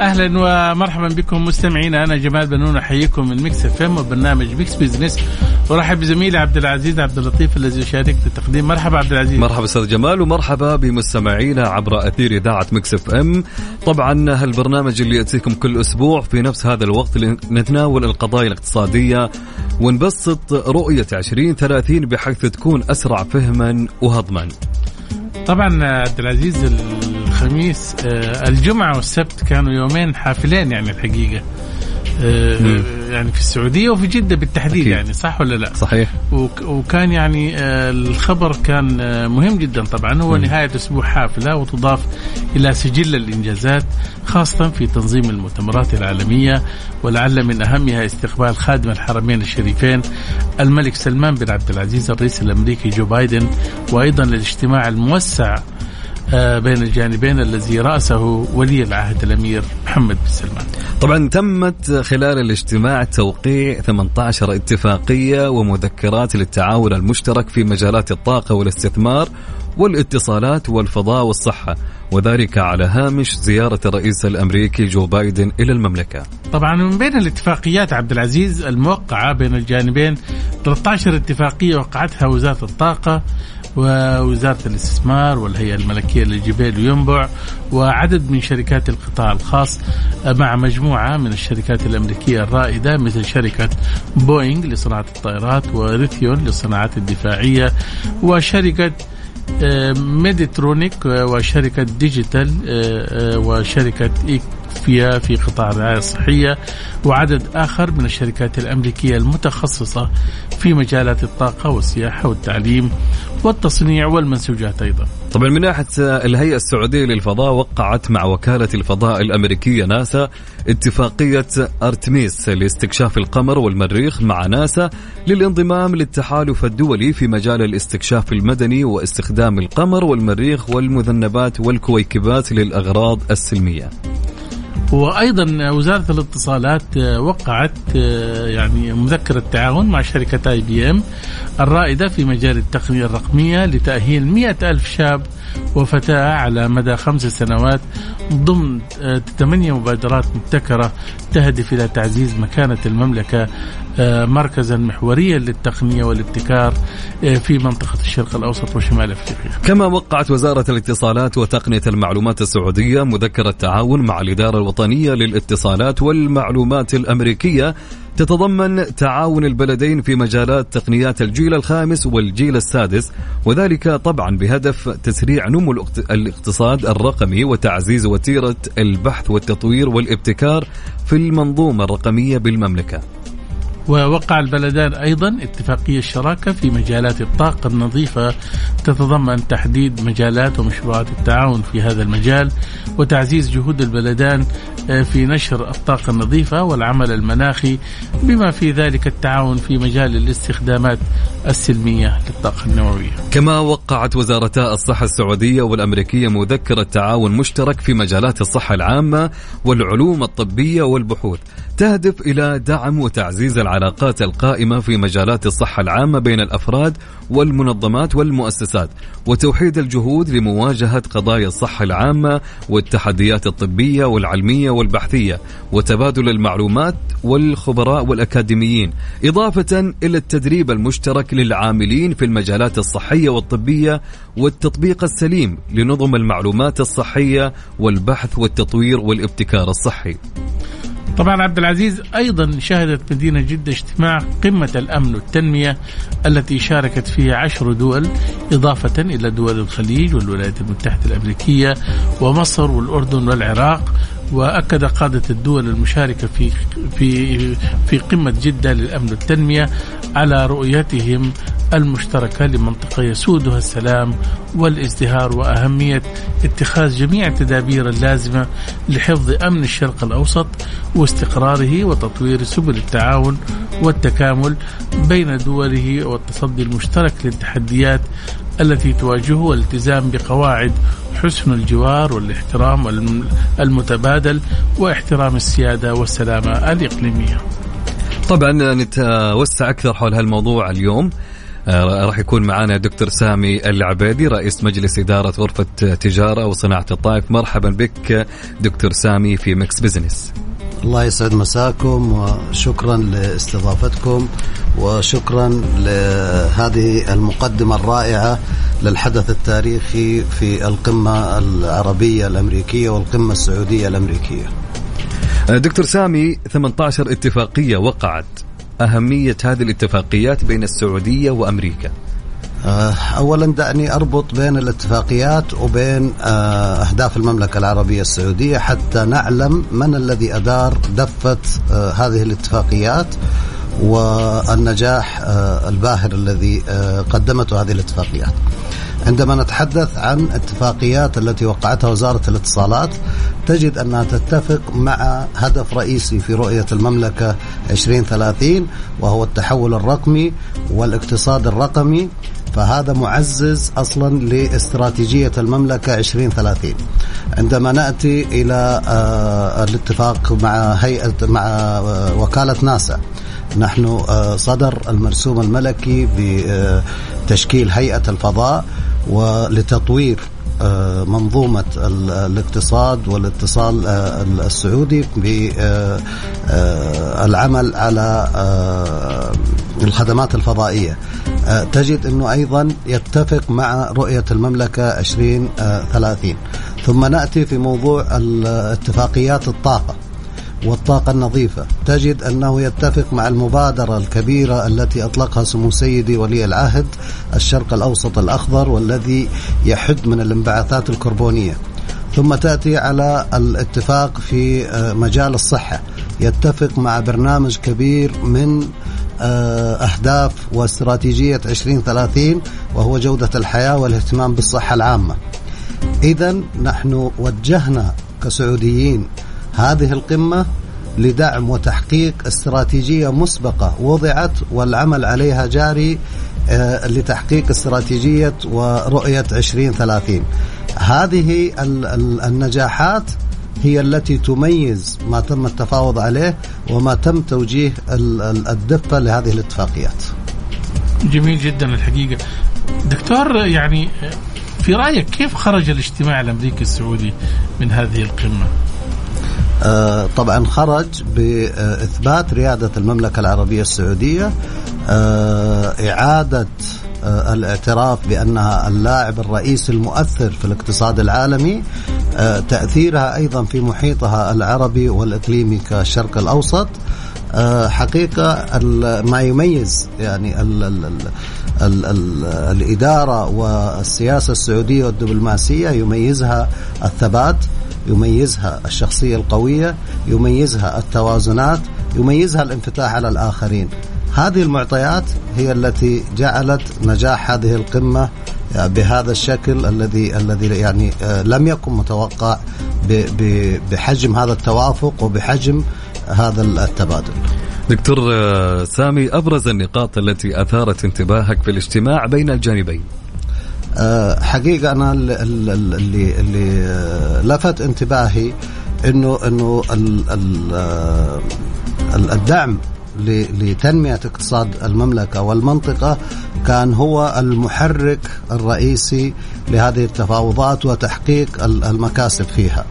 أهلا ومرحبا بكم مستمعينا أنا جمال بنون أحييكم من Mix FM وبرنامج Mix Business ورحب بزميلي عبد العزيز عبد اللطيف الذي يشارك في التقديم. مرحبا عبد العزيز. مرحبا أستاذ جمال ومرحبا بمستمعينا عبر أثير إذاعة Mix FM. طبعا هالبرنامج اللي يأتيكم كل أسبوع في نفس هذا الوقت اللي نتناول القضايا الاقتصادية. ونبسط رؤية 2030 بحيث تكون أسرع فهما وهضما. طبعا عبد العزيز الخميس آه، الجمعة والسبت كانوا يومين حافلين يعني الحقيقة. آه، يعني في السعودية وفي جدة بالتحديد أكيد. يعني صح ولا لا؟ صحيح. وك- وكان يعني آه، الخبر كان مهم جدا طبعا. هو نهاية أسبوع حافلة وتضاف إلى سجل الإنجازات خاصة في تنظيم المؤتمرات العالمية ولعل من أهمها استقبال خادم الحرمين الشريفين الملك سلمان بن عبد العزيز الرئيس الأمريكي جو بايدن وأيضا الاجتماع الموسع بين الجانبين الذي رأسه ولي العهد الأمير محمد بن سلمان. طبعا تمت خلال الاجتماع توقيع 18 اتفاقية ومذكرات للتعاون المشترك في مجالات الطاقة والاستثمار والاتصالات والفضاء والصحة وذلك على هامش زيارة الرئيس الأمريكي جو بايدن إلى المملكة. طبعا من بين الاتفاقيات عبد العزيز الموقعة بين الجانبين 13 اتفاقية وقعتها وزارة الطاقة ووزارة الاستثمار والهيئة الملكية للجبيل وينبع وعدد من شركات القطاع الخاص مع مجموعة من الشركات الأمريكية الرائدة مثل شركة بوينغ لصناعة الطائرات و Raytheon للصناعات الدفاعية وشركة آه، Medtronic آه، وشركة Digital آه، وشركة إيكفيا في قطاع الرعاية الصحية وعدد آخر من الشركات الأمريكية المتخصصة في مجالات الطاقة والسياحة والتعليم والتصنيع والمنسوجات أيضا. طبعا من ناحية الهيئة السعودية للفضاء وقعت مع وكالة الفضاء الأمريكية ناسا اتفاقية أرتميس لاستكشاف القمر والمريخ مع ناسا للانضمام للتحالف الدولي في مجال الاستكشاف المدني واستخدام القمر والمريخ والمذنبات والكويكبات للأغراض السلمية. وأيضا وزارة الاتصالات آه، وقعت آه، يعني مذكرة تعاون مع شركة اي بي ام الرائدة في مجال التقنية الرقمية لتأهيل مئة ألف شاب وفتاة على مدى خمس سنوات ضمن آه، ثمانيه مبادرات مبتكرة تهدف إلى تعزيز مكانة المملكة آه، مركزا محوريا للتقنية والابتكار آه، في منطقة الشرق الأوسط وشمال أفريقيا. كما وقعت وزارة الاتصالات وتقنية المعلومات السعودية مذكرة تعاون مع الإدارة الوطنية للاتصالات والمعلومات الأمريكية تتضمن تعاون البلدين في مجالات تقنيات الجيل الخامس والجيل السادس وذلك طبعا بهدف تسريع نمو الاقت- الاقتصاد الرقمي وتعزيز وتيرة البحث والتطوير والابتكار في المنظومة الرقمية بالمملكة. ووقع البلدان أيضا اتفاقية الشراكه في مجالات الطاقة النظيفة تتضمن تحديد مجالات ومشروعات التعاون في هذا المجال وتعزيز جهود البلدان آه، في نشر الطاقة النظيفة والعمل المناخي بما في ذلك التعاون في مجال الاستخدامات السلمية للطاقة النووية. كما وقعت وزارتا الصحة السعودية والأمريكية مذكرة تعاون مشترك في مجالات الصحة العامة والعلوم الطبية والبحوث تهدف إلى دعم وتعزيز العلاقات القائمة في مجالات الصحة العامة بين الأفراد والمنظمات والمؤسسات وتوحيد الجهود لمواجهة قضايا الصحة العامة والتحديات الطبية والعلمية والبحثية وتبادل المعلومات والخبراء والأكاديميين إضافة إلى التدريب المشترك للعاملين في المجالات الصحية والطبية والتطبيق السليم لنظم المعلومات الصحية والبحث والتطوير والابتكار الصحي. طبعا عبد العزيز أيضا شهدت مدينة جدة اجتماع قمة الأمن والتنمية التي شاركت فيها عشر دول إضافة إلى دول الخليج والولايات المتحدة الأمريكية ومصر والأردن والعراق. وأكد قادة الدول المشاركة في في في قمة جدة للأمن والتنمية على رؤيتهم المشتركة لمنطقة يسودها السلام والازدهار وأهمية اتخاذ جميع التدابير اللازمة لحفظ أمن الشرق الأوسط واستقراره وتطوير سبل التعاون والتكامل بين دوله والتصدي المشترك للتحديات التي تواجهه والالتزام بقواعد حسن الجوار والاحترام المتبادل واحترام السيادة والسلامة الإقليمية. طبعا نتوسع أكثر حول هالموضوع اليوم راح يكون معنا دكتور سامي العبيدي رئيس مجلس إدارة غرفة تجارة وصناعة الطائف. مرحبا بك دكتور سامي في Mix Business. الله يسعد مساكم وشكرا لاستضافتكم وشكرا لهذه المقدمة الرائعة للحدث التاريخي في القمة العربية الأمريكية والقمة السعودية الأمريكية. آه، دكتور سامي 18 اتفاقية وقعت. أهمية هذه الاتفاقيات بين السعودية وأمريكا آه، اولا دعني أربط بين الاتفاقيات وبين آه، أهداف المملكة العربية السعودية حتى نعلم من الذي أدار دفة آه، هذه الاتفاقيات والنجاح الباهر الذي قدمته هذه الاتفاقيات. عندما نتحدث عن اتفاقيات التي وقعتها وزارة الاتصالات تجد أنها تتفق مع هدف رئيسي في رؤية المملكة 2030 وهو التحول الرقمي والاقتصاد الرقمي فهذا معزز أصلا لاستراتيجية المملكة 2030 عندما نأتي إلى آه، الاتفاق مع هيئة مع آه، وكالة ناسا نحن آه، صدر المرسوم الملكي بتشكيل هيئة الفضاء ولتطوير منظومة الاقتصاد والاتصال السعودي بالعمل على الخدمات الفضائية. آه، تجد أنه أيضا يتفق مع رؤية المملكة 2030 ثم نأتي في موضوع اتفاقيات الطاقة. والطاقة النظيفة. تجد أنه يتفق مع المبادرة الكبيرة التي أطلقها سمو سيدي ولي العهد الشرق الأوسط الأخضر والذي يحد من الانبعاثات الكربونية. ثم تأتي على الاتفاق في آه، مجال الصحة. يتفق مع برنامج كبير من آه، أهداف واستراتيجية 2030 وهو جودة الحياة والاهتمام بالصحة العامة. إذا نحن وجهنا كسعوديين هذه القمة لدعم وتحقيق استراتيجية مسبقة وضعت والعمل عليها جاري آه، لتحقيق استراتيجية ورؤية 2030 هذه النجاحات هي التي تميز ما تم التفاوض عليه وما تم توجيه الدفة لهذه الاتفاقيات. جميل جدا الحقيقة. دكتور يعني في رأيك كيف خرج الاجتماع الأمريكي السعودي من هذه القمة؟ آه طبعا خرج بإثبات ريادة المملكة العربية السعودية آه إعادة آه، الاعتراف بأنها اللاعب الرئيسي المؤثر في الاقتصاد العالمي تأثيرها أيضا في محيطها العربي والإقليمي كالشرق الأوسط. آه، حقيقة ما يميز يعني ال ال ال ال ال الإدارة والسياسة السعودية والدبلوماسية يميزها الثبات. يميزها الشخصية القوية يميزها التوازنات يميزها الانفتاح على الآخرين هذه المعطيات هي التي جعلت نجاح هذه القمة بهذا الشكل الذي الذي يعني آه، لم يكن متوقع بحجم هذا التوافق وبحجم هذا التبادل. دكتور آه، سامي أبرز النقاط التي أثارت انتباهك في الاجتماع بين الجانبين. آه، حقيقة أنا اللي اللي لفت انتباهي انه إنه الدعم لتنمية اقتصاد المملكة والمنطقة كان هو المحرك الرئيسي لهذه التفاوضات وتحقيق المكاسب فيها.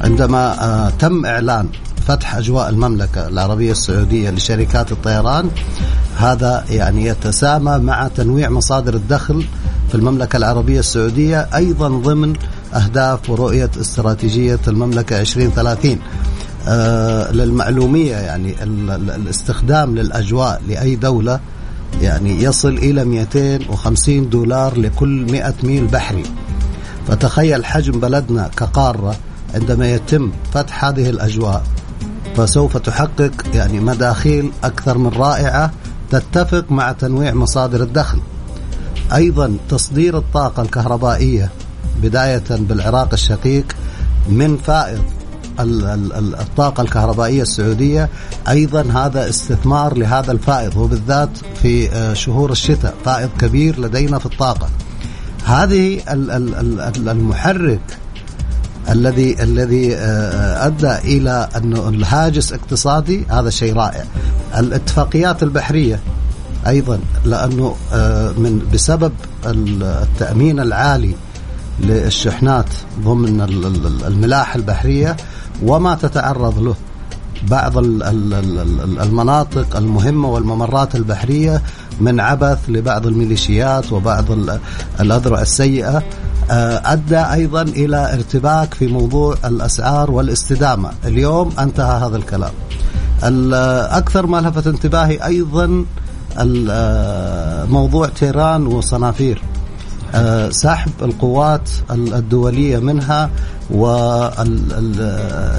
عندما آه، تم إعلان فتح أجواء المملكة العربية السعودية لشركات الطيران هذا يعني يتسامى مع تنويع مصادر الدخل في المملكة العربية السعودية أيضا ضمن أهداف ورؤية استراتيجية المملكة 2030 آه للمعلومية يعني الاستخدام للأجواء لأي دولة يعني يصل إلى 250 دولار لكل 100 ميل بحري. فتخيل حجم بلدنا كقارة عندما يتم فتح هذه الأجواء. فسوف تحقق يعني مداخيل أكثر من رائعة تتفق مع تنويع مصادر الدخل. أيضا تصدير الطاقة الكهربائية بداية بالعراق الشقيق من فائض الطاقة الكهربائية السعودية. أيضا هذا استثمار لهذا الفائض وبالذات في آه، شهور الشتاء فائض كبير لدينا في الطاقة. هذه المحرك الذي الذي آه، أدى إلى انه الهاجس اقتصادي هذا شيء رائع. الاتفاقيات البحرية أيضا لأنه آه، من بسبب التأمين العالي للشحنات ضمن الملاحة البحرية وما تتعرض له بعض المناطق المهمة والممرات البحرية من عبث لبعض الميليشيات وبعض الأذرع السيئة آه، أدى أيضا إلى ارتباك في موضوع الأسعار والاستدامة، اليوم انتهى هذا الكلام. أكثر ما لفت انتباهي أيضا موضوع تيران وصنافير. آه، سحب القوات الدولية منها وان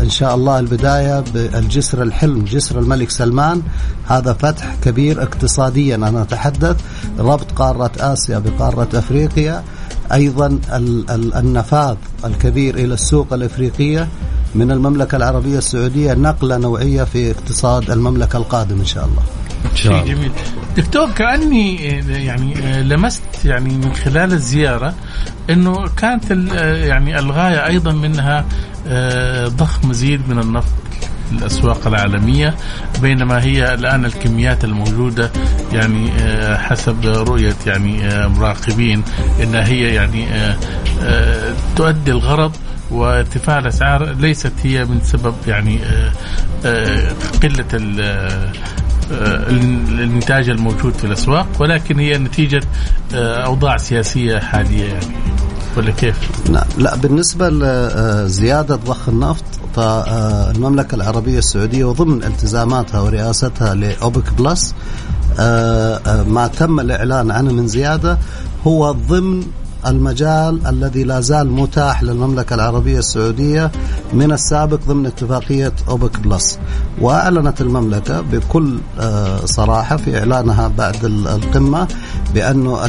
شاء الله البداية بالجسر الحلم جسر الملك سلمان. هذا فتح كبير اقتصاديا. أنا أتحدث ربط قارة آسيا بقارة أفريقيا. أيضا النفاذ الكبير إلى السوق الأفريقية من المملكة العربية السعودية نقلة نوعية في اقتصاد المملكة القادم إن شاء الله. شيء جميل. دكتور كأني يعني لمست يعني من خلال الزيارة إنه كانت يعني الغاية أيضا منها آه، ضخ مزيد من النفط الأسواق العالمية بينما هي الآن الكميات الموجودة يعني آه، حسب رؤية يعني آه، مراقبين انها هي يعني آه، تؤدي الغرض وارتفاع الأسعار ليست هي من سبب يعني قلة الانتاج الموجود في الأسواق ولكن هي نتيجة أوضاع سياسية حالية يعني ولا كيف؟ لا لا بالنسبة لزياده ضخ النفط فالمملكة العربية السعودية وضمن التزاماتها ورئاستها لأوبك بلس آه، آه، ما تم الإعلان عنه من زيادة هو ضمن المجال الذي لا زال متاح للمملكة العربية السعودية من السابق ضمن اتفاقية أوبك بلس. وأعلنت المملكة بكل آه، صراحة في إعلانها بعد القمة بأنه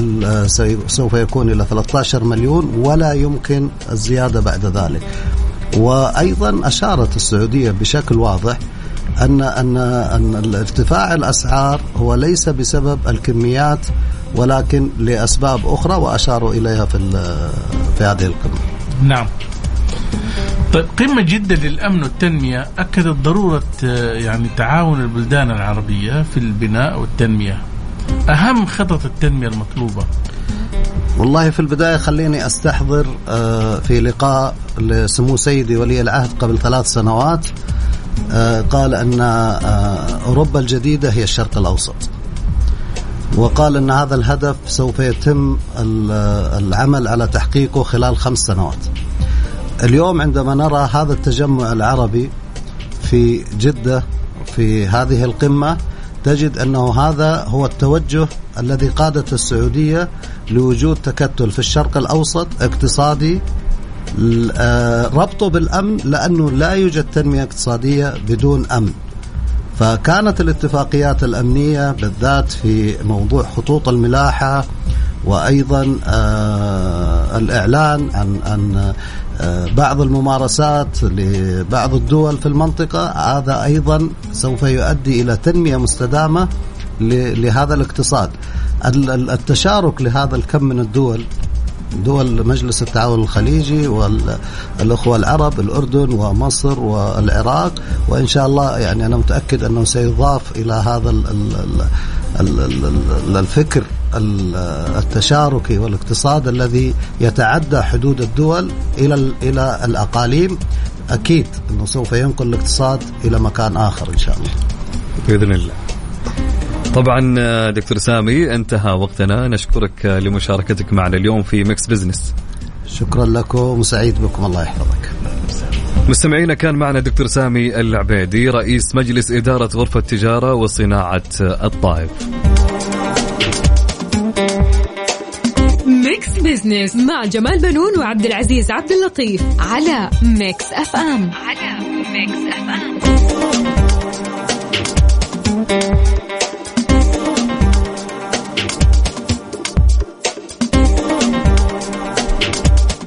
سوف يكون إلى 13 مليون ولا يمكن الزيادة بعد ذلك. وأيضا أشارت السعودية بشكل واضح أن أن أن ارتفاع الأسعار هو ليس بسبب الكميات ولكن لأسباب أخرى وأشاروا إليها في في هذه القمة. نعم. طيب قمة جدة للأمن والتنمية أكدت ضرورة يعني تعاون البلدان العربية في البناء والتنمية أهم خطط التنمية المطلوبة والله في البداية خليني أستحضر آه، في لقاء لسمو سيدي ولي العهد قبل ثلاث سنوات آه، قال أن آه، أوروبا الجديدة هي الشرق الأوسط وقال أن هذا الهدف سوف يتم العمل على تحقيقه خلال خمس سنوات. اليوم عندما نرى هذا التجمع العربي في جدة في هذه القمة تجد أنه هذا هو التوجه الذي قادت السعودية لوجود تكتل في الشرق الأوسط اقتصادي آه، ربطه بالأمن لأنه لا يوجد تنمية اقتصادية بدون أمن. فكانت الاتفاقيات الأمنية بالذات في موضوع خطوط الملاحة وأيضا آه، الإعلان عن عن آه، بعض الممارسات لبعض الدول في المنطقة. هذا أيضا سوف يؤدي إلى تنمية مستدامة لهذا الاقتصاد. التشارك لهذا الكم من الدول دول مجلس التعاون الخليجي والأخوة العرب الأردن ومصر والعراق وإن شاء الله يعني أنا متأكد أنه سيضاف إلى هذا الفكر التشاركي والاقتصاد الذي يتعدى حدود الدول إلى إلى الأقاليم أكيد أنه سوف ينقل الاقتصاد إلى مكان آخر إن شاء الله. بإذن الله. طبعا دكتور سامي انتهى وقتنا نشكرك لمشاركتك معنا اليوم في Mix Business. شكرا لكم وسعيد بكم الله يحفظك. مستمعينا كان معنا دكتور سامي العبيدي رئيس مجلس إدارة غرفة تجارة وصناعة الطائف Mix Business مع جمال بنون وعبد العزيز عبد اللطيف على Mix FM على Mix F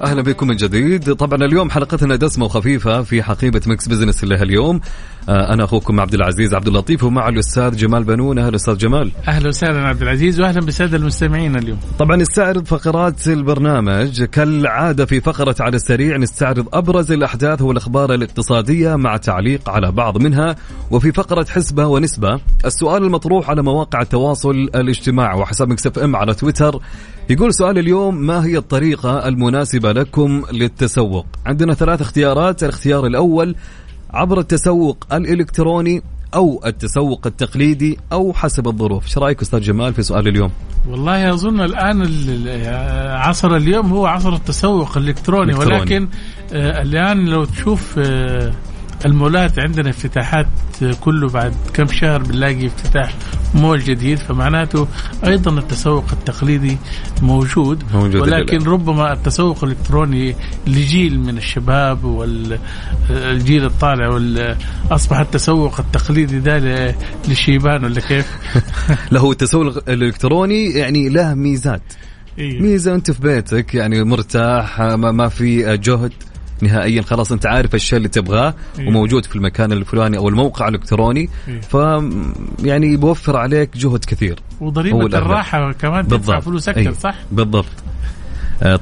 أهلا بكم من جديد. طبعا اليوم حلقتنا دسمة وخفيفة في حقيبة Mix Business لها اليوم آه، أنا أخوكم عبد العزيز عبد اللطيف ومع الأستاذ جمال بنون. أهلا أستاذ جمال. أهلا وسهلا عبد العزيز وأهلا بالساده المستمعين اليوم. طبعا نستعرض فقرات البرنامج. كالعادة في فقرة على السريع نستعرض أبرز الأحداث والأخبار الاقتصادية مع تعليق على بعض منها. وفي فقرة حسبة ونسبة السؤال المطروح على مواقع التواصل الاجتماعي وحساب Mix FM على تويتر. يقول سؤال اليوم ما هي الطريقة المناسبة لكم للتسوق؟ عندنا ثلاث اختيارات الاختيار الأول عبر التسوق الإلكتروني أو التسوق التقليدي أو حسب الظروف. إيش رأيك أستاذ جمال في سؤال اليوم؟ والله أظن الآن عصر اليوم هو عصر التسوق الإلكتروني, الإلكتروني. ولكن آه، الآن لو تشوف آه، المولات عندنا افتتاحات كله بعد كم شهر بنلاقي افتتاح مول جديد فمعناته أيضا التسوق التقليدي موجود, موجود ولكن اللي. ربما التسوق الإلكتروني لجيل من الشباب والجيل الطالع اصبح التسوق التقليدي ده للشيبان ولا كيف؟ له التسوق الإلكتروني يعني له ميزات إيه؟ ميزة أنت في بيتك يعني مرتاح ما في جهد نهائيا. خلاص أنت عارف الشيء اللي تبغاه إيه. وموجود في المكان الفلاني أو الموقع الإلكتروني. إيه. ف يعني بوفر عليك جهد كثير. وضريبة الراحة كمان تدفع فلوس أكثر صح؟ بالضبط.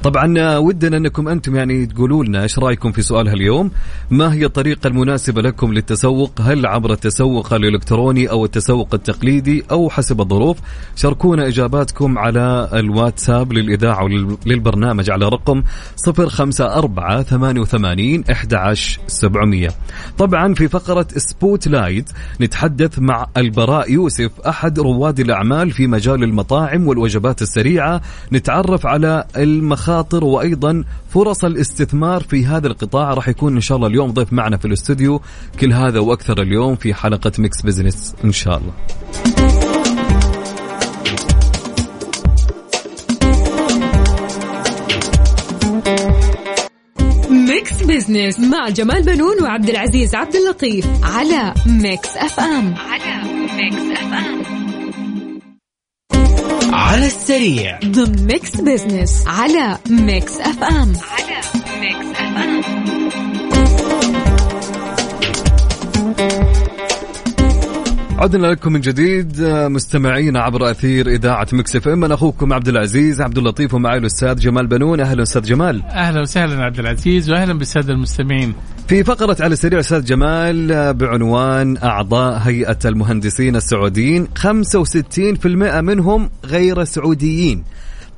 طبعا ودنا أنكم أنتم يعني تقولوا لنا إيش رأيكم في سؤالها اليوم ما هي الطريقة المناسبة لكم للتسوق؟ هل عبر التسوق الإلكتروني أو التسوق التقليدي أو حسب الظروف؟ شاركونا إجاباتكم على الواتساب للإذاعة وللبرنامج على رقم 054 88 11700 طبعا في فقرة Spotlight نتحدث مع البراء يوسف أحد رواد الأعمال في مجال المطاعم والوجبات السريعة. نتعرف على المخاطر وأيضا فرص الاستثمار في هذا القطاع. راح يكون إن شاء الله اليوم ضيف معنا في الاستوديو. كل هذا وأكثر اليوم في حلقة Mix Business إن شاء الله. Mix Business مع جمال بنون وعبد العزيز عبد اللطيف على Mix FM على Mix FM على السريع. ضمن Mix Business على Mix FM على Mix FM عدنا لكم من جديد مستمعين عبر أثير إذاعة Mix FM. أنا أخوكم عبد العزيز عبد اللطيف ومعي الأستاذ جمال بنون. أهلا أستاذ جمال. أهلا وسهلا عبد العزيز واهلا بالسادة المستمعين. في فقرة على السريع أستاذ جمال بعنوان أعضاء هيئة المهندسين السعوديين 65% منهم غير سعوديين.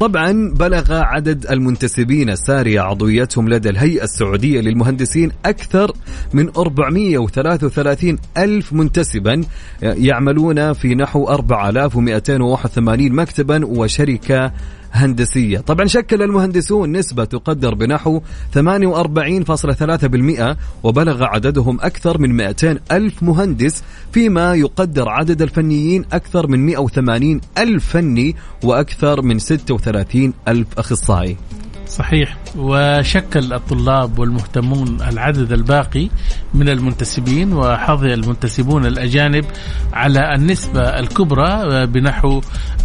طبعا بلغ عدد المنتسبين السارية عضويتهم لدى الهيئة السعودية للمهندسين أكثر من 433 ألف منتسبا يعملون في نحو 4281 مكتبا وشركة هندسية. طبعا شكل المهندسون نسبة تقدر بنحو 48.3% وبلغ عددهم أكثر من 200 ألف مهندس فيما يقدر عدد الفنيين أكثر من 180 ألف فني وأكثر من 36 ألف أخصائي. صحيح وشكل الطلاب والمهتمون العدد الباقي من المنتسبين وحظي المنتسبون الأجانب على النسبة الكبرى بنحو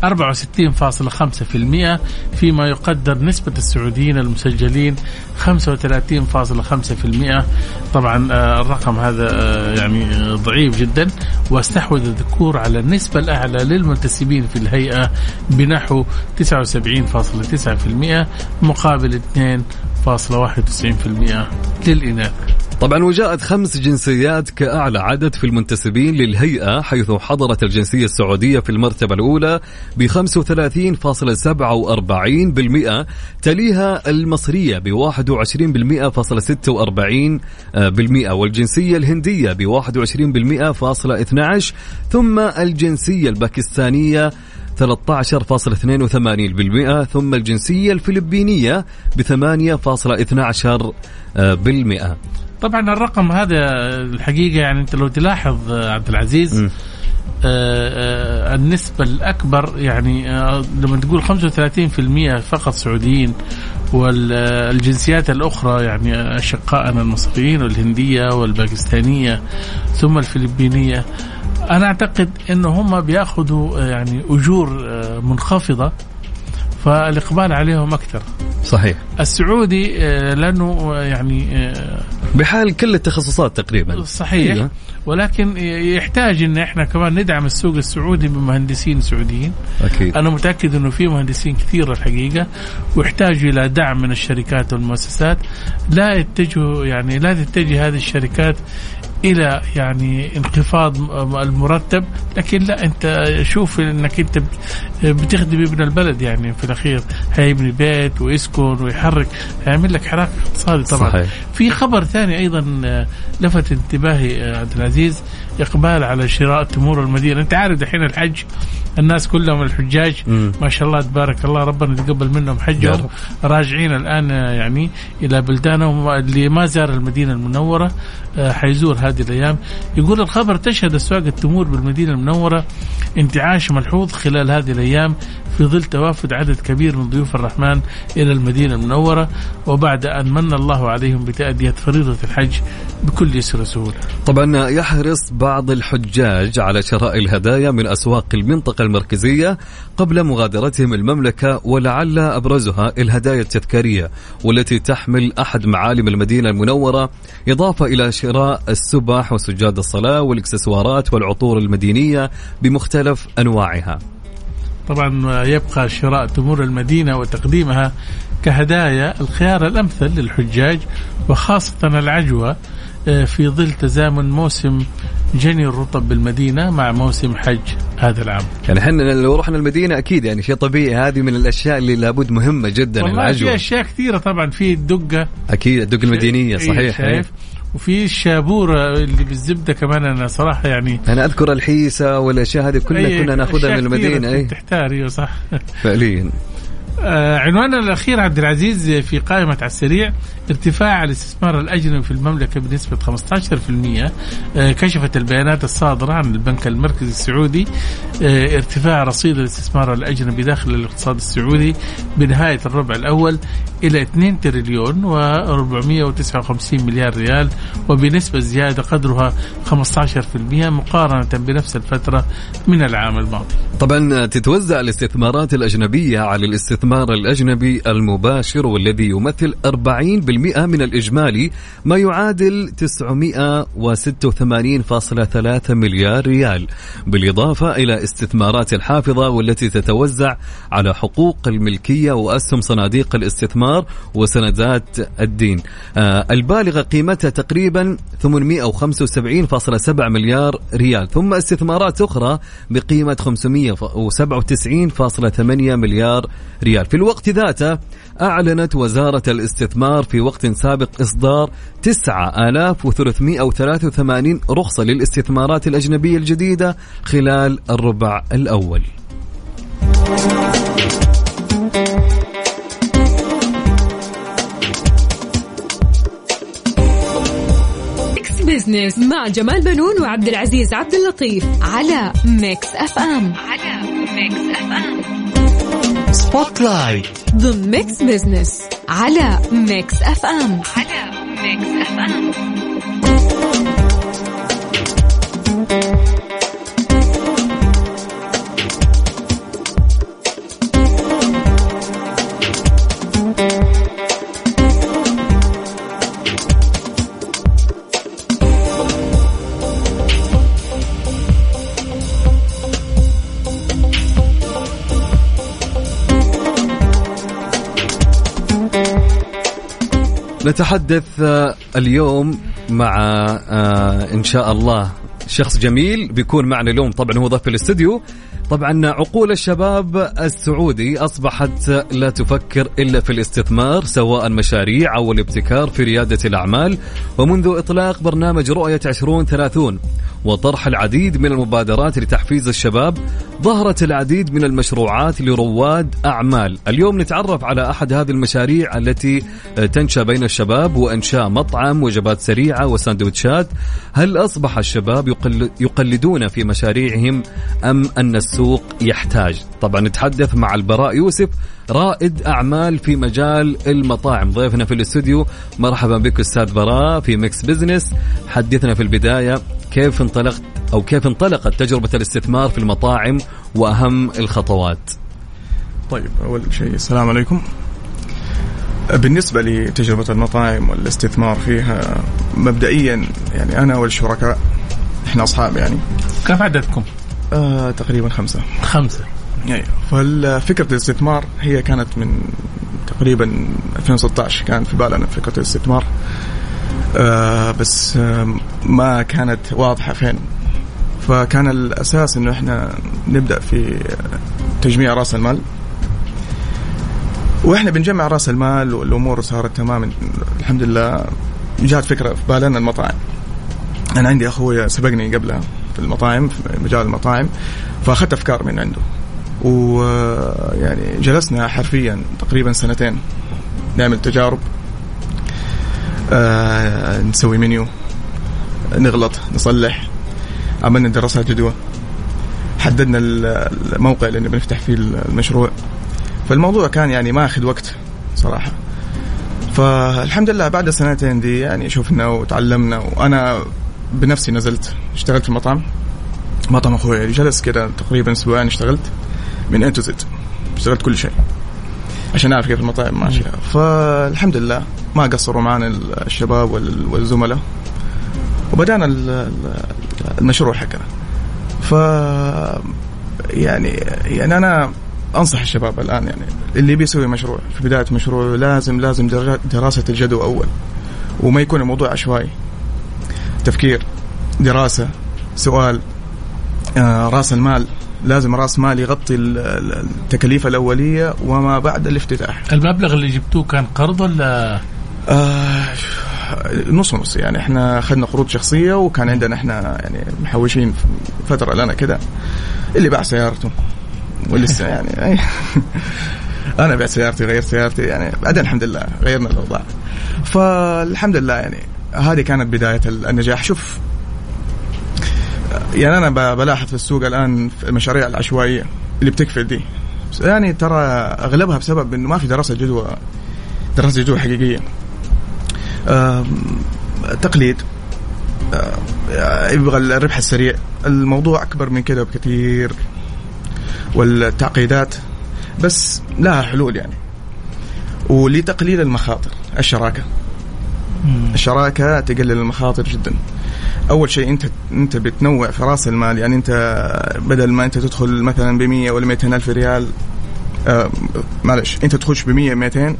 64.5% فيما يقدر نسبة السعوديين المسجلين 35.5% طبعا آه، الرقم هذا آه، يعني ضعيف جدا واستحوذ الذكور على النسبة الأعلى للمنتسبين في الهيئة بنحو 79.9% مقابل 2.91% للإناث. طبعا وجاءت خمس جنسيات كأعلى عدد في المنتسبين للهيئة حيث حضرت الجنسية السعودية في المرتبة الأولى ب 35.47% تليها المصرية ب 21.46% والجنسية الهندية ب 21.12% ثم الجنسية الباكستانية 13.82% ثم الجنسية الفلبينية ب 8.12% طبعا الرقم هذا الحقيقة يعني انت لو تلاحظ عبد العزيز آه آه النسبة الأكبر يعني آه لما تقول 35% فقط سعوديين والجنسيات الأخرى يعني أشقائنا المصريين والهندية والباكستانية ثم الفلبينية أنا أعتقد أنه هم بيأخذوا يعني أجور آه، منخفضة فالإقبال عليهم أكثر. صحيح. السعودي آه، لأنه يعني آه، بحال كل التخصصات تقريبا. صحيح. إيه. ولكن يحتاج إن إحنا كمان ندعم السوق السعودي بمهندسين سعوديين. أكيد. أنا متأكد إنه في مهندسين كثير الحقيقة ويحتاجوا إلى دعم من الشركات والمؤسسات. لا يتجهوا يعني لا تتجه هذه الشركات إلى يعني انخفاض المرتب لكن لا أنت شوف إنك أنت بتخدم ابن البلد يعني في الأخير. هيبني بيت ويسكن ويحرك هيعمل لك حراك اقتصادي طبعا. صحيح. في خبر ثاني أيضا لفت انتباهي عبد العزيز. إقبال على شراء تمور المدينة. أنت عارف دحين الحج الناس كلهم الحجاج. ما شاء الله تبارك الله ربنا يتقبل منهم حجهم راجعين الآن يعني إلى بلدانهم اللي ما زار المدينة المنورة آه، حيزور هذه الأيام. يقول الخبر تشهد اسواق التمور بالمدينة المنورة انتعاش ملحوظ خلال هذه الأيام. في ظل توافد عدد كبير من ضيوف الرحمن إلى المدينة المنورة وبعد أن من الله عليهم بتأدية فريضة الحج بكل يسر وسهولة. طبعا يحرص بعض الحجاج على شراء الهدايا من أسواق المنطقة المركزية قبل مغادرتهم المملكة ولعل أبرزها الهدايا التذكارية والتي تحمل أحد معالم المدينة المنورة إضافة إلى شراء السبح وسجاد الصلاة والإكسسوارات والعطور المدينية بمختلف أنواعها. طبعا يبقى شراء تمور المدينة وتقديمها كهدايا الخيار الأمثل للحجاج وخاصة العجوة آه، في ظل تزامن موسم جني الرطب بالمدينة مع موسم حج هذا العام. يعني إحنا لو رحنا المدينة أكيد يعني شيء طبيعي. هذه من الأشياء اللي لابد مهمة جدا والله العجوة. في أشياء كثيرة طبعا في الدقة. أكيد الدقة المدينية صحيح إيه، شايف. وفي الشابوره اللي بالزبدة كمان أنا صراحة يعني أنا أذكر الحيسة والأشياء هذه كلها كنا نأخذها من المدينة أي. تحتار أيوه صح. فعليا. عنواننا الأخير عبد العزيز في قائمة على السريع ارتفاع الاستثمار الأجنبي في المملكة بنسبة 15% آه كشفت البيانات الصادرة عن البنك المركزي السعودي آه ارتفاع رصيد الاستثمار الأجنبي داخل الاقتصاد السعودي بنهاية الربع الأول إلى 2 تريليون و459 مليار ريال وبنسبة زيادة قدرها 15% مقارنة بنفس الفترة من العام الماضي. طبعا تتوزع الاستثمارات الأجنبية على الاستثمار الأجنبي المباشر والذي يمثل 40% من الإجمالي ما يعادل 986.3 مليار ريال بالإضافة إلى استثمارات الحافظة والتي تتوزع على حقوق الملكية وأسهم صناديق الاستثمار وسندات الدين. آه البالغة قيمتها تقريبا 875.7 مليار ريال ثم استثمارات أخرى بقيمة 597.8 مليار ريال. في الوقت ذاته أعلنت وزارة الاستثمار في وقت سابق إصدار 9383 رخصة للاستثمارات الأجنبية الجديدة خلال الربع الأول. Business مع جمال بنون وعبد العزيز عبد اللطيف على Mix FM على Mix FM Spotlight ضمن Mix Business على Mix FM على Mix FM نتحدث آه، اليوم مع آه، إن شاء الله شخص جميل بيكون معنا اليوم. طبعا هو ضيف الاستديو طبعا عقول الشباب السعودي أصبحت لا تفكر إلا في الاستثمار سواء مشاريع أو الابتكار في ريادة الأعمال. ومنذ إطلاق برنامج رؤية 2030 وطرح العديد من المبادرات لتحفيز الشباب ظهرت العديد من المشروعات لرواد أعمال. اليوم نتعرف على أحد هذه المشاريع التي تنشأ بين الشباب وإنشاء مطعم وجبات سريعة وساندويتشات هل أصبح الشباب يقلدون في مشاريعهم أم أن السوق يحتاج. طبعا نتحدث مع البراء يوسف رائد أعمال في مجال المطاعم. ضيفنا في الاستوديو مرحبا بك أستاذ براء في Mix Business حدثنا في البداية كيف انطلقت أو كيف انطلقت تجربة الاستثمار في المطاعم وأهم الخطوات؟ طيب أول شيء السلام عليكم. بالنسبة لتجربة المطاعم والاستثمار فيها مبدئيا يعني أنا والشركاء إحنا أصحاب يعني. كم عددكم؟ آه تقريبا خمسة. خمسة. أيوه. فالفكرة الاستثمار هي كانت من تقريبا 2016 كان في بالنا فكرة الاستثمار. آه بس آه ما كانت واضحة فين. فكان الأساس إنه إحنا نبدأ في تجميع رأس المال. وإحنا بنجمع رأس المال والأمور صارت تمام الحمد لله. جات فكرة في بالنا المطاعم. أنا عندي أخوي سبقني قبلها. في المطاعم في مجال المطاعم فأخذت أفكار من عنده. ويعني جلسنا حرفيا تقريبا سنتين نعمل تجارب. آه نسوي منيو نغلط نصلح. عملنا دراسات جدوى. حددنا الموقع اللي بنفتح فيه المشروع. فالموضوع كان يعني ماخذ وقت صراحة. فالحمد لله بعد السنتين دي يعني شفنا وتعلمنا وأنا بنفسي نزلت اشتغلت في مطعم. مطعم أخوي جلس كده تقريبا أسبوعين اشتغلت من انت تو زد اشتغلت كل شيء عشان أعرف كيف المطاعم ماشية. فالحمد لله ما قصروا معنا الشباب والزملاء. وبدأنا المشروع حقنا. ف يعني يعني أنا أنصح الشباب الآن يعني اللي بيسوي مشروع في بداية مشروع لازم لازم دراسة الجدوى أول. وما يكون الموضوع عشوائي. تفكير دراسة سؤال آه رأس المال. لازم رأس مال يغطي التكاليف الأولية وما بعد الافتتاح. المبلغ اللي جبتوه كان قرض ولا؟ آه نص نص. يعني إحنا أخذنا قروض شخصية وكان عندنا إحنا يعني محوشين فترة لنا كده. اللي باع سيارته. ولسه يعني أنا بعت سيارتي غيرت سيارتي يعني بعدين الحمد لله غيرنا الأوضاع. فالحمد لله يعني هذه كانت بداية النجاح. شوف يعني أنا بلاحظ في السوق الآن في المشاريع العشوائية اللي بتكفل دي. يعني ترى أغلبها بسبب إنه ما في دراسة جدوى دراسة جدوى حقيقية. تقليد يبغى الربح السريع. الموضوع أكبر من كذا بكثير. والتعقيدات بس لها حلول يعني. ولتقليل المخاطر الشراكة. الشراكه تقلل المخاطر جدا. أول شيء انت أنت بتنوع في رأس المال. يعني أنت بدل ما أنت تدخل مثلا ب 100 ولا 200 ألف ريال آه معلش أنت تخش ب 100 200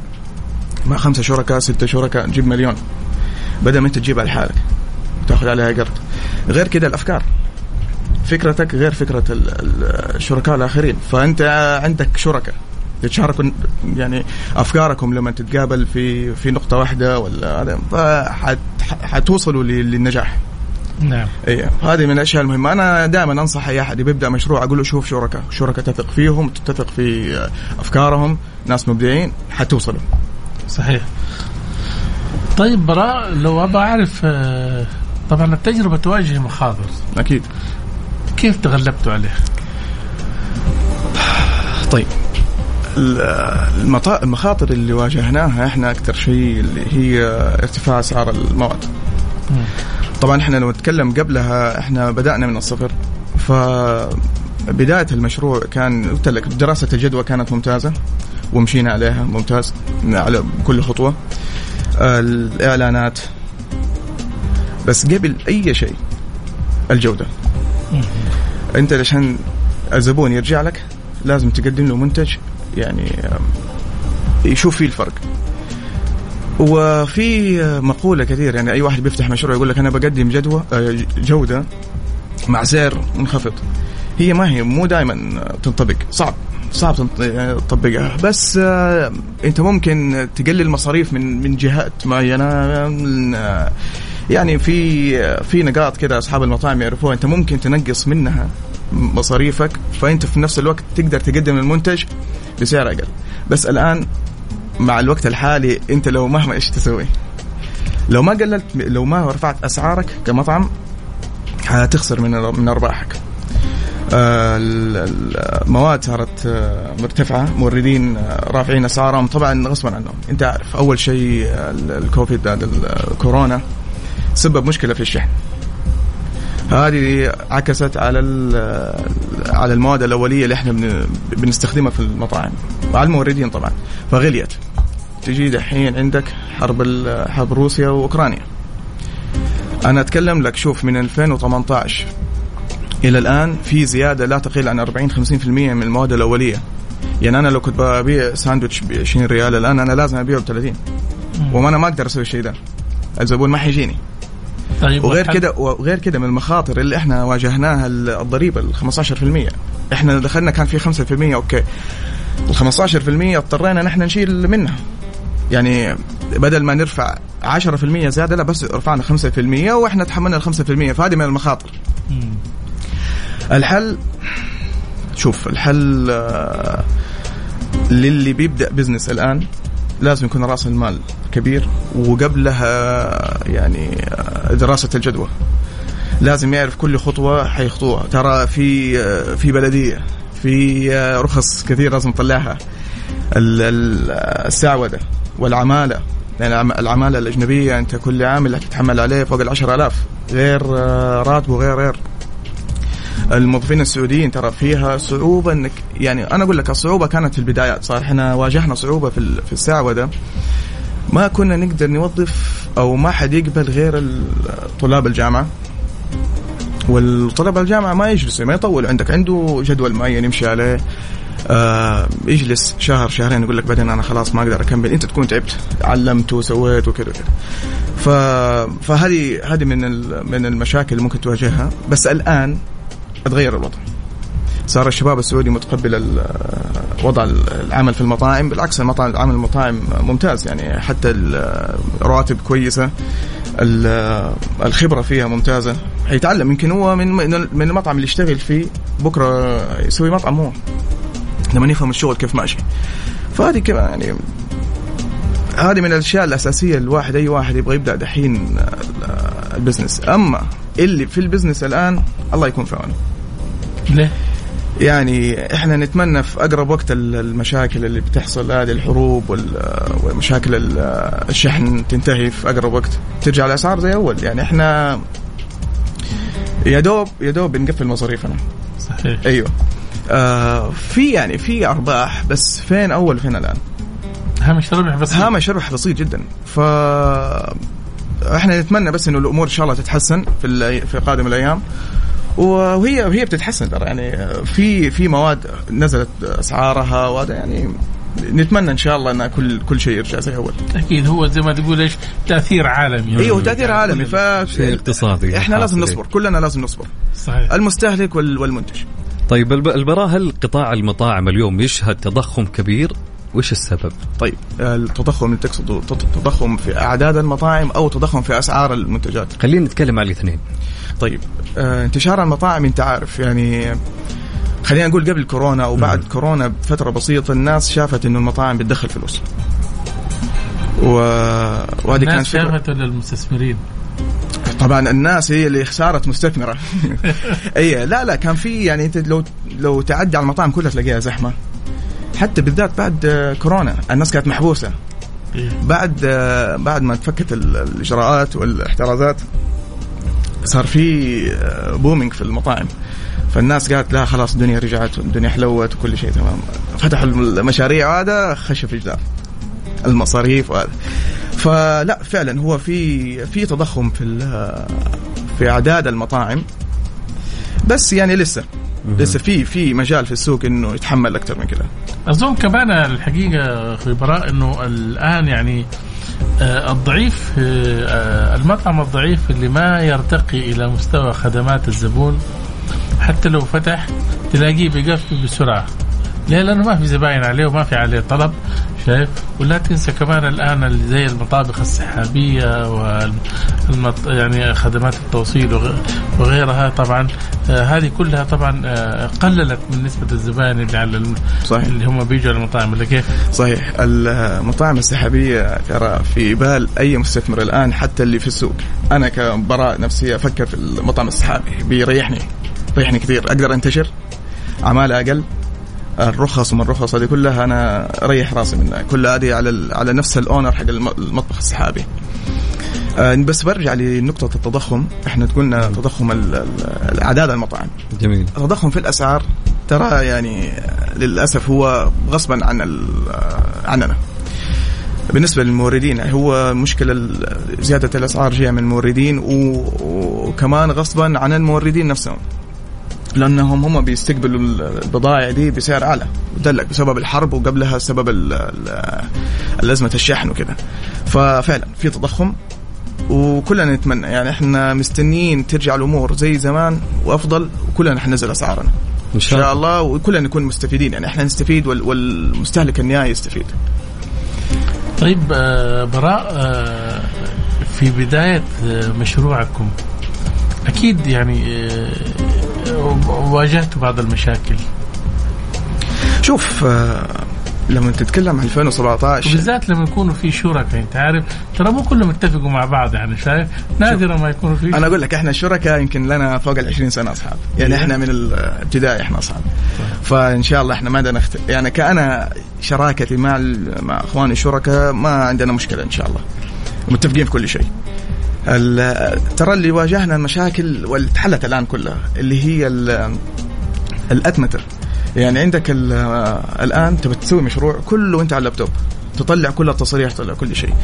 مع خمسة شركاء ستة شركاء تجيب مليون. بدل ما أنت تجيبها لحالك تاخذ عليها قرض. غير كده الأفكار. فكرتك غير فكرة الشركاء الآخرين. فأنت عندك شركاء. تتشاركوا يعني أفكاركم لما تتقابل في في نقطة واحدة ولا هذا فحتوصلوا للنجاح. نعم. اي هذه من الأشياء المهمة. أنا دائما أنصح أي أحد بيبدا مشروع أقول له شوف شركاء شركاء تثق فيهم تتفق في أفكارهم ناس مبدعين حتوصلوا. صحيح. طيب براء لو أبغى أعرف آه، طبعا التجربة تواجه مخاطر. أكيد. كيف تغلبتوا عليه؟ طيب. المخاطر اللي واجهناها إحنا أكثر شيء اللي هي ارتفاع أسعار المواد. طبعا إحنا لو نتكلم قبلها إحنا بدأنا من الصفر. ف بداية المشروع كان قلت لك دراسة الجدوى كانت ممتازة ومشينا عليها ممتاز على كل خطوة. الإعلانات. بس قبل أي شيء الجودة. أنت عشان الزبون يرجع لك لازم تقدم له منتج يعني يشوف فيه الفرق. وفي مقولة كثير يعني أي واحد بيفتح مشروع يقول لك أنا بقدم جدوى آه، جودة مع سعر منخفض. هي ما هي مو دائما تنطبق. صعب صعب تنط- تطبقها. بس آه، أنت ممكن تقلل مصاريف من من جهات معينة آه، يعني في في نقاط كده أصحاب المطاعم يعرفوها. أنت ممكن تنقص منها مصاريفك فأنت في نفس الوقت تقدر تقدم المنتج بسعر أقل. بس الآن مع الوقت الحالي أنت لو مهما إيش تسوي؟ لو ما قللت لو ما رفعت أسعارك كمطعم حتخسر من من أرباحك. آه، ال- المواد صارت آه، مرتفعة موردين آه، رافعين أسعارهم طبعا غصبا عنهم. أنت عارف أول شيء ال- الكوفيد هذا الكورونا سبب مشكلة في الشحن. هذه عكست على على المواد الأولية اللي إحنا بن- بنستخدمها في المطاعم. وعلى الموردين طبعا. فغليت. تجي دحين عندك حرب حرب روسيا وأوكرانيا. أنا أتكلم لك شوف من 2018 إلى الآن في زيادة لا تقل عن 40 50% من المواد الأولية. يعني أنا لو كنت ببيع ساندويتش ب 20 ريال الآن أنا لازم أبيعه ب 30 وأنا ما أقدر أسوي الشيء ده. الزبون ما حيجيني. طيب وغير كده وغير كده من المخاطر اللي إحنا واجهناها الضريبة ال 15% إحنا دخلنا كان في 5% أوكي. ال 15% اضطرينا نحن نشيل منها. يعني بدل ما نرفع 10% زيادة لا بس رفعنا 5% وإحنا تحملنا ال 5% فهذه من المخاطر. الحل شوف الحل آه، للي بيبدأ بزنس الآن لازم يكون رأس المال. كبير وقبلها يعني دراسة الجدوى. لازم يعرف كل خطوة حيخطوها. ترى في في بلدية في رخص كثير لازم نطلعها. ال- ال- السعودة والعمالة. يعني العم- العمالة الأجنبية أنت كل عامل تتحمل عليه فوق ال 10000 غير آه، راتبه غير غير. الموظفين السعوديين ترى فيها صعوبة إنك يعني أنا أقول لك الصعوبة كانت في البدايات. صار إحنا واجهنا صعوبة في في السعودة. ما كنا نقدر نوظف أو ما حد يقبل غير طلاب الجامعة. والطلاب الجامعة ما يجلسوا ما يطول عندك عنده جدول معين يمشي عليه. آه يجلس شهر شهرين يقول لك بعدين أنا خلاص ما أقدر أكمل. أنت تكون تعبت علمت وسويت وكذا وكذا. فهذه هذه من. من المشاكل اللي ممكن تواجهها. بس الآن تغير الوضع. صار الشباب السعودي متقبل وضع العمل في المطاعم بالعكس المطاعم العمل المطاعم ممتاز يعني حتى الرواتب كويسة ال- الخبرة فيها ممتازة. حيتعلم يمكن هو من من المطعم اللي يشتغل فيه بكرة يسوي مطعم هو لما يفهم الشغل كيف ماشي. فهذه كذا يعني هذه من الأشياء الأساسية الواحد أي واحد يبغى يبدأ دحين ال- ال business. أما اللي في ال business الآن الله يكون في عونه. ليه؟ يعني إحنا نتمنى في أقرب وقت ال- المشاكل اللي بتحصل هذه الحروب ومشاكل ال- الشحن تنتهي في أقرب وقت. ترجع الأسعار زي أول. يعني إحنا يا دوب يا دوب بنقفل مصاريفنا. صحيح. أيوه. آه في يعني في أرباح بس فين أول فين الآن؟ هامش ربح بس هامش ربح بسيط جدا. ف إحنا نتمنى بس إنه الأمور إن شاء الله تتحسن في في قادم الأيام. وهي وهي بتتحسن ترى يعني في في مواد نزلت أسعارها وهذا يعني نتمنى إن شاء الله إن كل كل شيء يرجع زي اول أكيد هو زي ما تقول إيش تأثير عالمي. أيوه تأثير عالمي ف شيء اقتصادي. إحنا لازم. نصبر كلنا لازم نصبر. صحيح. المستهلك وال- والمنتج. طيب الب- البراء هل قطاع المطاعم اليوم يشهد تضخم كبير؟ وش السبب؟ طيب التضخم اللي تقصده تضخم في أعداد المطاعم أو تضخم في أسعار المنتجات خلينا نتكلم على الاثنين طيب آه انتشار المطاعم أنت عارف يعني خلينا نقول قبل كورونا أو بعد كورونا بفترة بسيطة الناس شافت إنه المطاعم بتدخل فلوس و... وهذه كانت. شافت ولا المستثمرين؟ طبعا الناس هي اللي صارت مستثمرة اي لا لا كان في يعني أنت لو لو تعدي على المطاعم كلها تلاقيها زحمة حتى بالذات بعد آه، كورونا. الناس كانت محبوسة. إيه. بعد آه، بعد ما تفكت ال- الإجراءات والاحترازات صار في بومينج في المطاعم. فالناس قالت لا خلاص الدنيا رجعت والدنيا حلوت وكل شيء تمام. فتحوا المشاريع وهذا خش في جدار المصاريف وهذا. فلا فعلا هو في في تضخم في في أعداد المطاعم. بس يعني لسه. لسه في في مجال في السوق إنه يتحمل أكثر من كده. أظن كمان الحقيقة أخوي براء إنه الآن يعني آه، الضعيف آه، المطعم الضعيف اللي ما يرتقي إلى مستوى خدمات الزبون حتى لو فتح تلاقيه بيقفل بسرعة. ليه؟ لأنه ما في زباين عليه وما في عليه طلب شايف ولا تنسى كمان الآن اللي زي المطابخ السحابية والمط... يعني خدمات التوصيل وغيرها طبعا آه هذه كلها طبعا آه قللت من نسبة الزبائن اللي على الم... صحيح. اللي هم بيجوا على المطاعم ولا كيف؟ صحيح المطاعم السحابية ترى في بال أي مستثمر الآن حتى اللي في السوق أنا كبراء نفسي أفكر في المطعم السحابي بيريحني بيريحني كثير أقدر أنتشر عماله أقل الرخص وما الرخص هذه كلها أنا أريح راسي منها كلها هذه على على نفس الأونر حق المطبخ السحابي آه، بس برجع لنقطة التضخم، إحنا قلنا تضخم اعداد المطاعم. جميل. التضخم في الأسعار ترى يعني للأسف هو غصبا عن عننا. بالنسبة للموردين هو مشكلة زيادة الأسعار جاية من الموردين وكمان غصبا عن الموردين نفسهم لأنهم هم بيستقبلوا البضائع دي بسعر أعلى. ودلك بسبب الحرب وقبلها سبب الازمه الشحن وكذا ففعلا في تضخم وكلنا نتمنى. يعني إحنا مستنيين ترجع الأمور زي زمان وأفضل وكلنا حنزل أسعارنا. إن شاء الله. وكلنا نكون مستفيدين. يعني إحنا نستفيد والمستهلك النهائي يستفيد. طيب آه، براء آه، في بداية آه، مشروعكم أكيد يعني واجهتوا بعض المشاكل. شوف آه، لما تتكلم عن 2017 وبالذات لما يكونوا في شركاء انت عارف ترى مو كلهم اتفقوا مع بعض يعني شايف؟ نادرا ما يكونوا في أنا أقول لك إحنا الشركاء يمكن لنا فوق ال 20 سنة أصحاب. يعني إحنا من الابتدائي إحنا أصحاب. فإن شاء الله إحنا ما عندنا اخت... يعني كأنا شراكتي مع مع إخواني الشركاء ما عندنا مشكلة إن شاء الله. متفقين في كل شيء. ترى اللي واجهنا المشاكل واللي الآن كلها اللي هي الاتمته يعني عندك الآن تبي تسوي مشروع كله أنت على اللابتوب تطلع كل التصاريح تطلع كل شيء.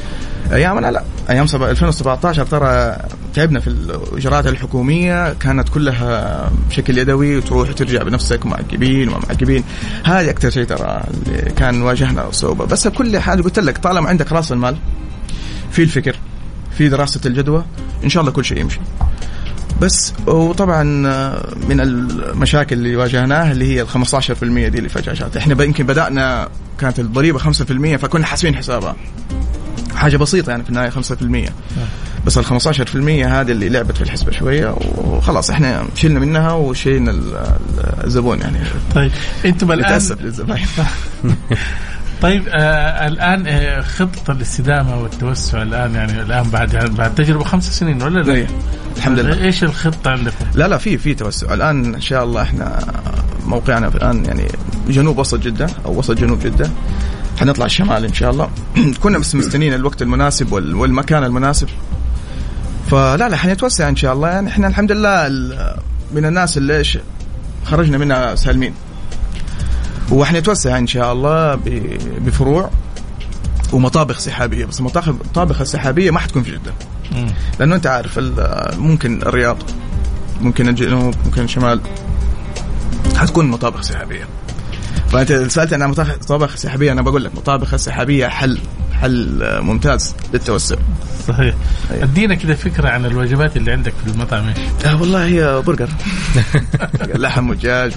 ايامنا لا أيام 2017 ترى تعبنا في الإجراءات الحكومية كانت كلها بشكل يدوي وتروح وترجع بنفسك معقبين وما معقبين هذه أكثر شيء ترى اللي كان واجهنا صعوبة. بس كل حاجة قلت لك طالما عندك رأس المال في الفكر. في دراسة الجدوى إن شاء الله كل شيء يمشي. بس وطبعا من المشاكل اللي واجهناها اللي هي ال 15% دي اللي فجأة جات. إحنا يمكن بدأنا كانت الضريبة 5% فكنا حاسبين حسابها. حاجة بسيطة يعني في النهاية 5% بس ال 15% هذه اللي لعبت في الحسبة شوية وخلاص إحنا شلنا منها وشيلنا الزبون يعني. طيب أنتم الآن للزباين طيب آه الآن آه خطة الاستدامة والتوسع الآن يعني الآن بعد يعني بعد تجربة خمس سنين ولا لا؟ إيه، الحمد لله. إيش الخطة عندكم؟ لا لا في في توسع. الآن إن شاء الله إحنا موقعنا الآن يعني جنوب وسط جدة أو وسط جنوب جدة. حنطلع الشمال إن شاء الله. كنا بس مستنيين الوقت المناسب والمكان المناسب. فلا لا حنتوسع إن شاء الله. يعني إحنا الحمد لله من الناس اللي إيش خرجنا منها سالمين. وحنتوسع إن شاء الله بفروع ومطابخ سحابية. بس المطابخ السحابيه ما حتكون في جدة. لأنه أنت عارف ممكن الرياض ممكن الجنوب ممكن الشمال حتكون مطابخ سحابية. فأنت سألت عن مطابخ سحابية أنا بقول لك مطابخ السحابيه حل حل ممتاز للتوسع. صحيح. أيوة. أدينا كده فكرة عن الوجبات اللي عندك في المطعم إيش؟ آه والله هي برجر. لحم ودجاج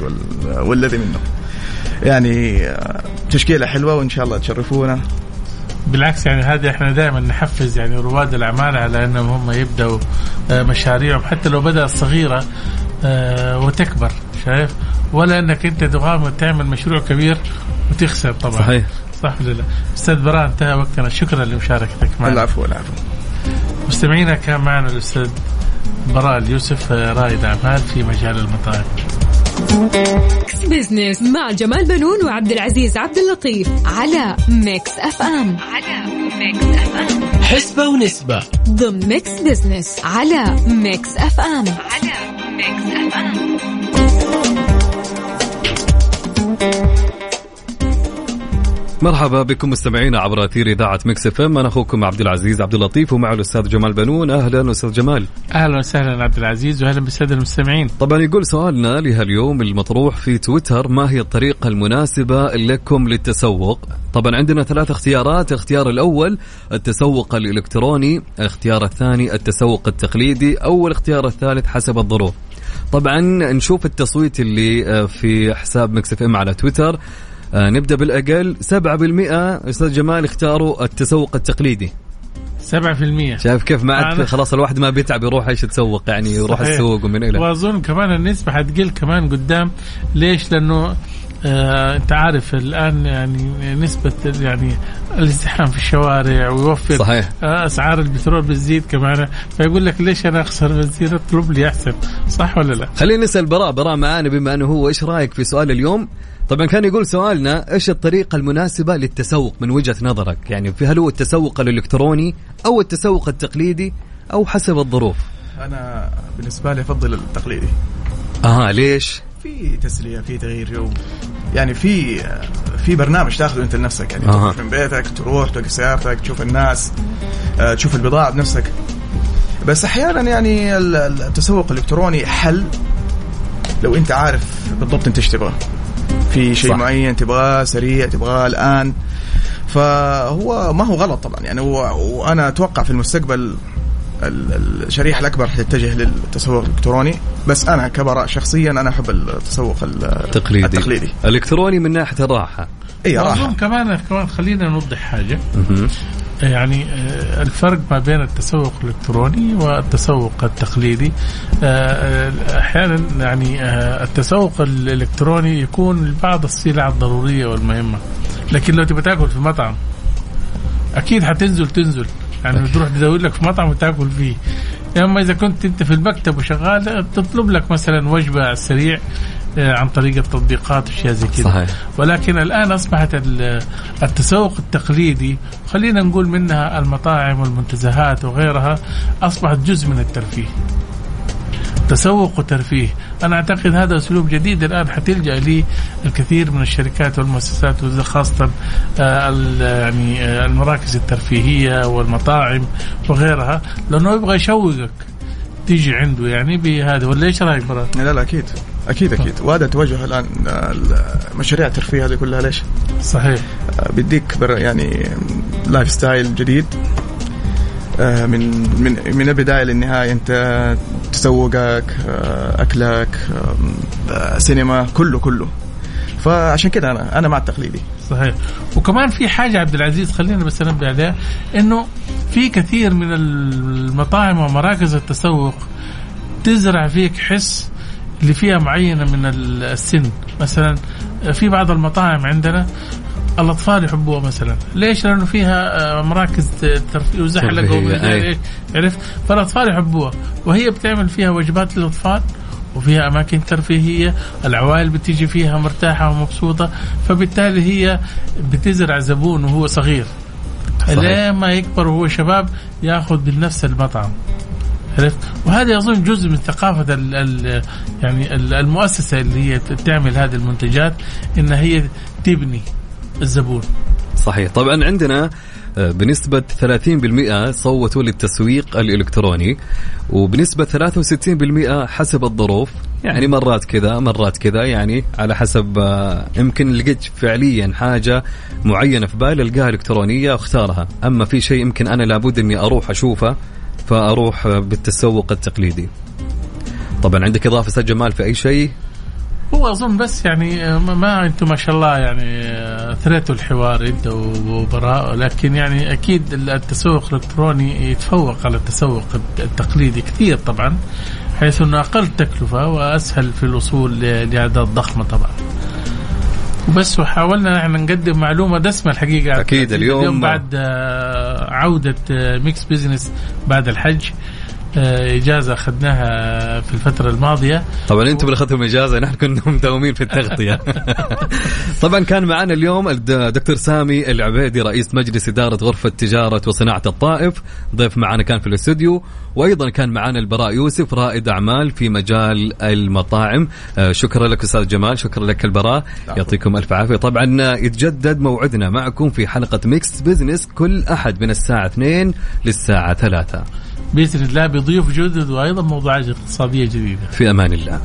والذي منه. يعني تشكيلة حلوة وإن شاء الله تشرفونا. بالعكس يعني هذه إحنا دائما نحفز يعني رواد الأعمال على أنهم هم يبدأوا آه، مشاريعهم حتى لو بدأت صغيرة آه، وتكبر شايف؟ ولا إنك أنت تغامر تعمل مشروع كبير وتخسر طبعا. صحيح. صح ولا لا؟ أستاذ براء انتهى وقتنا. شكرا لمشاركتك معنا. العفو العفو. مستمعينا كان معنا الأستاذ براء اليوسف آه، رائد أعمال في مجال المطاعم. Mix Business مع جمال بنون وعبد العزيز عبد اللطيف على Mix FM على Mix FM حسبة ونسبة. ضمن Mix Business على Mix FM على Mix FM مرحبا بكم مستمعينا عبر أثير إذاعة Mix FM. أنا أخوكم عبد العزيز عبد اللطيف ومع الأستاذ جمال بنون. أهلا أستاذ جمال. أهلا وسهلا عبد العزيز واهلا بالسادة المستمعين. طبعا يقول سؤالنا لهاليوم المطروح في تويتر ما هي الطريقة المناسبة لكم للتسوق؟ طبعا عندنا ثلاث اختيارات. اختيار الأول التسوق الإلكتروني الاختيار الثاني التسوق التقليدي أو الاختيار الثالث حسب الظروف. طبعا نشوف التصويت اللي آه، في حساب Mix FM على تويتر. آه نبدأ بالأقل. 7% أستاذ جمال اختاروا التسوق التقليدي. 7% شايف كيف ما عاد خلاص الواحد ما بيتعب يروح إيش يتسوق يعني يروح صحيح. السوق ومن إلى. وأظن كمان النسبة حتقل كمان قدام. ليش؟ لأنه آه أنت عارف الآن يعني نسبة يعني الازدحام في الشوارع ويوفر صحيح. آه أسعار البترول بتزيد كمان. فيقول لك ليش أنا أخسر بنزين اطلب لي أحسن. صح ولا لا؟ خلينا نسال براء. براء معانا بما أنه هو إيش رأيك في سؤال اليوم؟ طبعا كان يقول سؤالنا إيش الطريقة المناسبة للتسوق من وجهة نظرك؟ يعني في هل هو التسوق الإلكتروني أو التسوق التقليدي أو حسب الظروف؟ أنا بالنسبة لي أفضل التقليدي. أها ليش؟ في تسلية في تغيير جو. يعني في في برنامج تاخذه أنت لنفسك. يعني. تخرج من بيتك تروح توقف سيارتك تشوف الناس آه، تشوف البضاعة بنفسك. بس أحيانا يعني ال- ال- التسوق الإلكتروني حل لو أنت عارف بالضبط أنت إيش تبغى. في شيء صح. معين تبغاه سريع تبغاه الآن. فهو ما هو غلط طبعا. يعني هو وأنا أتوقع في المستقبل ال- الشريحة الأكبر حتتجه للتسوق الإلكتروني. بس أنا كبراء شخصيا أنا أحب التسوق ال- تقليدي التقليدي. الكتروني من ناحية الراحة. اي راحة. كمان كمان خلينا نوضح حاجة. يعني آه، الفرق ما بين التسوق الإلكتروني والتسوق التقليدي. آه، آه، أحيانا يعني التسوق الإلكتروني يكون لبعض السلع الضرورية والمهمة. لكن لو تبغى تاكل في مطعم أكيد حتنزل تنزل. يعني تروح تدور لك في مطعم وتاكل فيه. أما إذا كنت أنت في المكتب وشغال تطلب لك مثلا وجبة على السريع آه، عن طريق التطبيقات واشياء زي كذا. صحيح. ولكن الآن أصبحت ال- التسوق التقليدي خلينا نقول منها المطاعم والمنتزهات وغيرها أصبحت جزء من الترفيه. تسوق وترفيه. أنا أعتقد هذا أسلوب جديد الآن حتلجأ ليه الكثير من الشركات والمؤسسات خاصة آه، يعني آه، المراكز الترفيهية والمطاعم وغيرها لأنه يبغى يشوقك تيجي عنده يعني بهذا. ولا إيش رأيك برا؟ لا لا أكيد. أكيد أكيد. وهذا توجه الآن آه، مشاريع الترفيه هذه كلها. ليش؟ صحيح. بيديك يعني lifestyle جديد. من من من البداية للنهاية أنت تسوقك آه، أكلك آه، آه، سينما كله كله. فعشان كده أنا أنا مع التقليدي. صحيح. وكمان في حاجة عبد العزيز خلينا بس ننبه عليها إنه في كثير من المطاعم ومراكز التسوق تزرع فيك حس اللي فيها معينة من السن. مثلا في بعض المطاعم عندنا الأطفال يحبوها مثلا. ليش؟ لأنه فيها آه، مراكز ترفيه وزحلقه ومدري. عرفت؟ فالأطفال يحبوها. وهي بتعمل فيها وجبات للأطفال وفيها أماكن ترفيهية. العوائل بتيجي فيها مرتاحة ومبسوطة. فبالتالي هي بتزرع زبون وهو صغير. لين ما يكبر وهو شباب ياخذ من نفس المطعم. عرفت؟ وهذا اظن جزء من ثقافة ال ال يعني ال- المؤسسة اللي هي تعمل هذه المنتجات انها هي تبني. الزبون. صحيح. طبعا عندنا آه، بنسبة 30% صوتوا للتسويق الإلكتروني وبنسبة 63% حسب الظروف. يعني مرات كذا مرات كذا يعني على حسب آه، يمكن لقيت فعليا حاجة معينة في بالي ألقاها إلكترونية واختارها أما في شيء يمكن أنا لابد أني أروح أشوفه فأروح بالتسوق التقليدي. طبعا عندك إضافة أستاذ جمال في أي شيء؟ هو أظن بس يعني آه، ما- ما أنتم ما شاء الله يعني آه، اثريتوا الحوار انت وبراء لكن يعني أكيد التسوق الإلكتروني يتفوق على التسوق التقليدي كثير طبعا حيث إنه أقل تكلفة وأسهل في الوصول لأعداد ضخمة طبعا. وبس وحاولنا نحن نقدم معلومة دسمة الحقيقة. أكيد، اليوم- اليوم بعد آه، عودة آه، Mix Business بعد الحج. آه، آه، إجازة أخذناها في الفترة الماضية. طبعا أنتم اللي أخذتم إجازة نحن كنا مداومين في التغطية. طبعا كان معنا اليوم الدكتور سامي العبيدي رئيس مجلس إدارة غرفة تجارة وصناعة الطائف. ضيف معنا كان في الاستوديو. وأيضا كان معنا البراء يوسف رائد أعمال في مجال المطاعم. آه، شكرا لك أستاذ جمال شكرا لك البراء. يعطيكم ألف عافية. طبعا يتجدد موعدنا معكم في حلقة Mix Business كل أحد من الساعة 2 للساعة 3 بإذن الله بضيوف جدد وأيضا موضوعات اقتصادية جديدة. في أمان الله.